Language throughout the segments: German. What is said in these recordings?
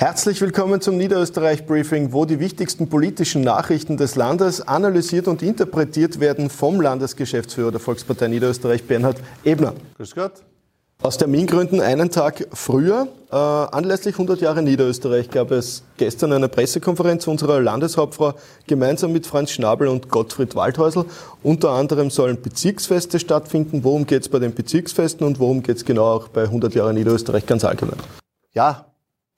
Herzlich willkommen zum Niederösterreich Briefing, wo die wichtigsten politischen Nachrichten des Landes analysiert und interpretiert werden vom Landesgeschäftsführer der Volkspartei Niederösterreich, Bernhard Ebner. Grüß Gott. Aus Termingründen einen Tag früher. Äh, anlässlich 100 Jahre Niederösterreich gab es gestern eine Pressekonferenz unserer Landeshauptfrau gemeinsam mit Franz Schnabel und Gottfried Waldhäusl. Unter anderem sollen Bezirksfeste stattfinden. Worum geht es bei den Bezirksfesten und worum geht es genau auch bei 100 Jahre Niederösterreich ganz allgemein? Ja,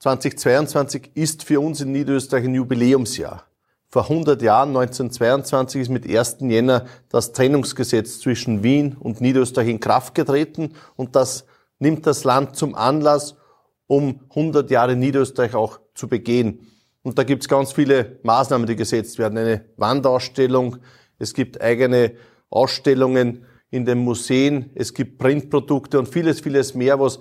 2022 ist für uns in Niederösterreich ein Jubiläumsjahr. Vor 100 Jahren, 1922, ist mit 1. Jänner das Trennungsgesetz zwischen Wien und Niederösterreich in Kraft getreten und das nimmt das Land zum Anlass, um 100 Jahre Niederösterreich auch zu begehen. Und da gibt es ganz viele Maßnahmen, die gesetzt werden. Eine Wandausstellung, es gibt eigene Ausstellungen in den Museen, es gibt Printprodukte und vieles, vieles mehr, was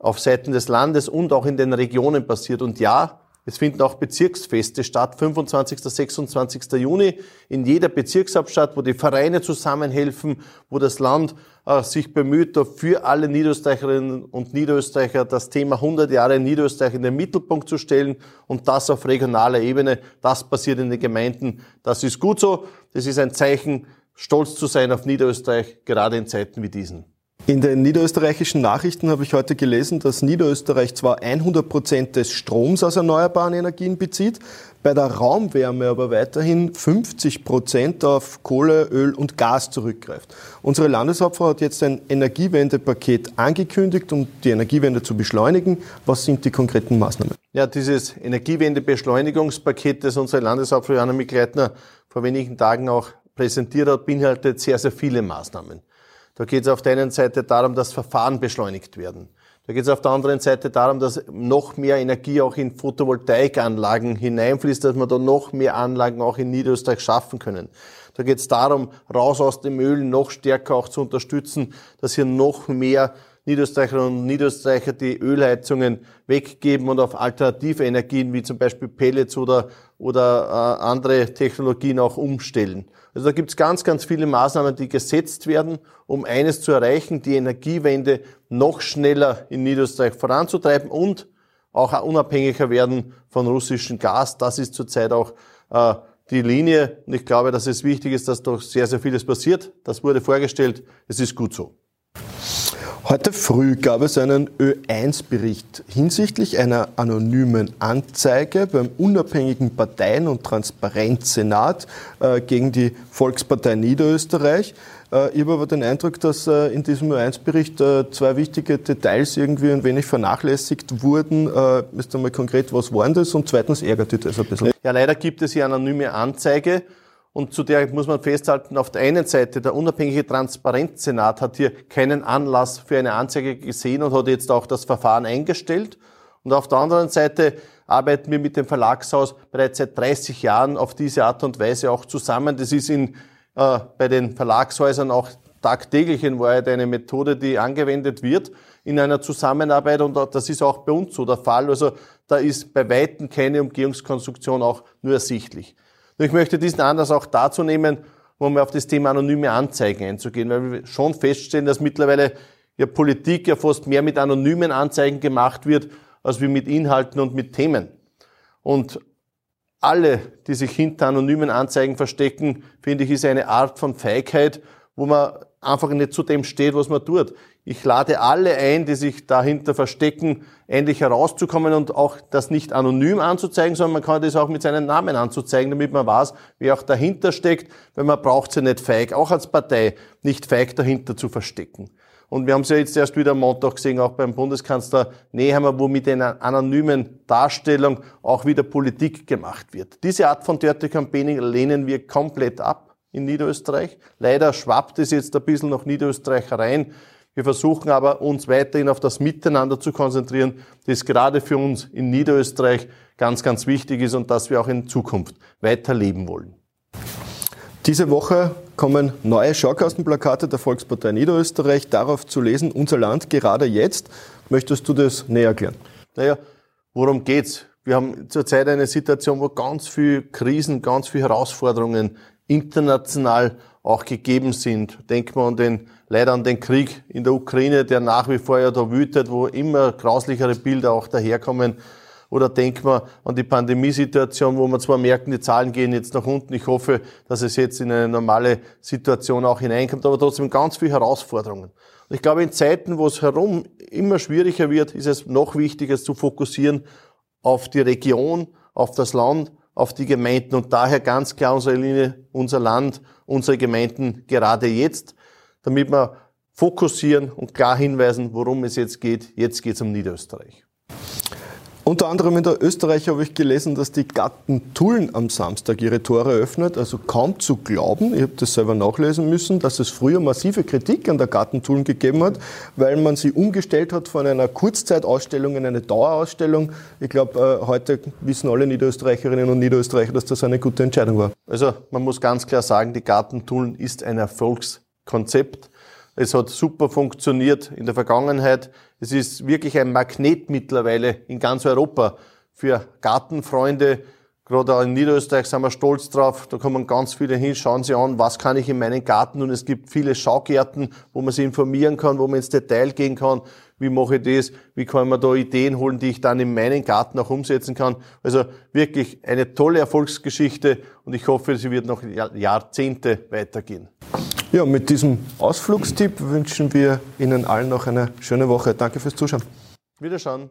auf Seiten des Landes und auch in den Regionen passiert. Und ja, es finden auch Bezirksfeste statt, 25. 26. Juni in jeder Bezirkshauptstadt, wo die Vereine zusammenhelfen, wo das Land äh, sich bemüht, für alle Niederösterreicherinnen und Niederösterreicher das Thema 100 Jahre Niederösterreich in den Mittelpunkt zu stellen und das auf regionaler Ebene. Das passiert in den Gemeinden. Das ist gut so. Das ist ein Zeichen, stolz zu sein auf Niederösterreich, gerade in Zeiten wie diesen. In den niederösterreichischen Nachrichten habe ich heute gelesen, dass Niederösterreich zwar 100 Prozent des Stroms aus erneuerbaren Energien bezieht, bei der Raumwärme aber weiterhin 50 Prozent auf Kohle, Öl und Gas zurückgreift. Unsere Landeshauptfrau hat jetzt ein Energiewendepaket angekündigt, um die Energiewende zu beschleunigen. Was sind die konkreten Maßnahmen? Ja, dieses Energiewendebeschleunigungspaket, das unsere Landeshauptfrau Johanna Mikleitner vor wenigen Tagen auch präsentiert hat, beinhaltet sehr, sehr viele Maßnahmen. Da geht es auf der einen Seite darum, dass Verfahren beschleunigt werden. Da geht es auf der anderen Seite darum, dass noch mehr Energie auch in Photovoltaikanlagen hineinfließt, dass wir da noch mehr Anlagen auch in Niederösterreich schaffen können. Da geht es darum, raus aus dem Öl noch stärker auch zu unterstützen, dass hier noch mehr Niederösterreicherinnen und Niederösterreicher die Ölheizungen weggeben und auf alternative Energien wie zum Beispiel Pellets oder, oder äh, andere Technologien auch umstellen. Also da gibt es ganz, ganz viele Maßnahmen, die gesetzt werden, um eines zu erreichen, die Energiewende noch schneller in Niederösterreich voranzutreiben und auch unabhängiger werden von russischem Gas. Das ist zurzeit auch äh, die Linie. Und ich glaube, dass es wichtig ist, dass doch sehr, sehr vieles passiert. Das wurde vorgestellt. Es ist gut so. Heute früh gab es einen Ö1-Bericht hinsichtlich einer anonymen Anzeige beim unabhängigen Parteien- und Transparenzsenat äh, gegen die Volkspartei Niederösterreich. Äh, ich habe aber den Eindruck, dass äh, in diesem Ö1-Bericht äh, zwei wichtige Details irgendwie ein wenig vernachlässigt wurden. Äh, ist einmal konkret, was waren das? Und zweitens ärgert dich das ein bisschen. Ja, leider gibt es hier anonyme Anzeige. Und zu der muss man festhalten, auf der einen Seite, der unabhängige Transparenzsenat hat hier keinen Anlass für eine Anzeige gesehen und hat jetzt auch das Verfahren eingestellt. Und auf der anderen Seite arbeiten wir mit dem Verlagshaus bereits seit 30 Jahren auf diese Art und Weise auch zusammen. Das ist in, äh, bei den Verlagshäusern auch tagtäglich in Wahrheit eine Methode, die angewendet wird in einer Zusammenarbeit und das ist auch bei uns so der Fall. Also da ist bei Weitem keine Umgehungskonstruktion auch nur ersichtlich. Ich möchte diesen Anlass auch dazu nehmen, um auf das Thema anonyme Anzeigen einzugehen, weil wir schon feststellen, dass mittlerweile ja Politik ja fast mehr mit anonymen Anzeigen gemacht wird, als wie mit Inhalten und mit Themen. Und alle, die sich hinter anonymen Anzeigen verstecken, finde ich, ist eine Art von Feigheit, wo man einfach nicht zu dem steht, was man tut. Ich lade alle ein, die sich dahinter verstecken, endlich herauszukommen und auch das nicht anonym anzuzeigen, sondern man kann das auch mit seinem Namen anzuzeigen, damit man weiß, wer auch dahinter steckt, weil man braucht sie nicht feig, auch als Partei nicht feig dahinter zu verstecken. Und wir haben es ja jetzt erst wieder am Montag gesehen, auch beim Bundeskanzler Nehammer, wo mit einer anonymen Darstellung auch wieder Politik gemacht wird. Diese Art von Dirty Campaigning lehnen wir komplett ab in Niederösterreich. Leider schwappt es jetzt ein bisschen nach Niederösterreich rein. Wir versuchen aber, uns weiterhin auf das Miteinander zu konzentrieren, das gerade für uns in Niederösterreich ganz, ganz wichtig ist und das wir auch in Zukunft weiterleben wollen. Diese Woche kommen neue Schaukastenplakate der Volkspartei Niederösterreich darauf zu lesen, unser Land gerade jetzt. Möchtest du das näher erklären? Naja, worum geht's? Wir haben zurzeit eine Situation, wo ganz viel Krisen, ganz viele Herausforderungen international auch gegeben sind. Denkt man an den, leider an den Krieg in der Ukraine, der nach wie vor ja da wütet, wo immer grauslichere Bilder auch daherkommen, Oder denken wir an die Pandemiesituation, wo wir zwar merken, die Zahlen gehen jetzt nach unten. Ich hoffe, dass es jetzt in eine normale Situation auch hineinkommt, aber trotzdem ganz viele Herausforderungen. Und ich glaube, in Zeiten, wo es herum immer schwieriger wird, ist es noch wichtiger zu fokussieren auf die Region, auf das Land, auf die Gemeinden und daher ganz klar unsere Linie, unser Land, unsere Gemeinden gerade jetzt, damit wir fokussieren und klar hinweisen, worum es jetzt geht. Jetzt geht es um Niederösterreich. Unter anderem in der Österreich habe ich gelesen, dass die Gatten Tulln am Samstag ihre Tore öffnet. Also kaum zu glauben, ich habe das selber nachlesen müssen, dass es früher massive Kritik an der Gatten Tulln gegeben hat, weil man sie umgestellt hat von einer Kurzzeitausstellung in eine Dauerausstellung. Ich glaube, äh, heute wissen alle Niederösterreicherinnen und Niederösterreicher, dass das eine gute Entscheidung war. Also man muss ganz klar sagen, die Gatten Tulln ist ein Erfolgskonzept. Es hat super funktioniert in der Vergangenheit. Es ist wirklich ein Magnet mittlerweile in ganz Europa für Gartenfreunde. Gerade auch in Niederösterreich sind wir stolz drauf. Da kommen ganz viele hin, schauen sie an, was kann ich in meinen Garten. Und es gibt viele Schaugärten, wo man sich informieren kann, wo man ins Detail gehen kann. Wie mache ich das? Wie kann man da Ideen holen, die ich dann in meinen Garten auch umsetzen kann? Also wirklich eine tolle Erfolgsgeschichte und ich hoffe, sie wird noch Jahrzehnte weitergehen. Ja, mit diesem Ausflugstipp wünschen wir Ihnen allen noch eine schöne Woche. Danke fürs Zuschauen. Wiederschauen.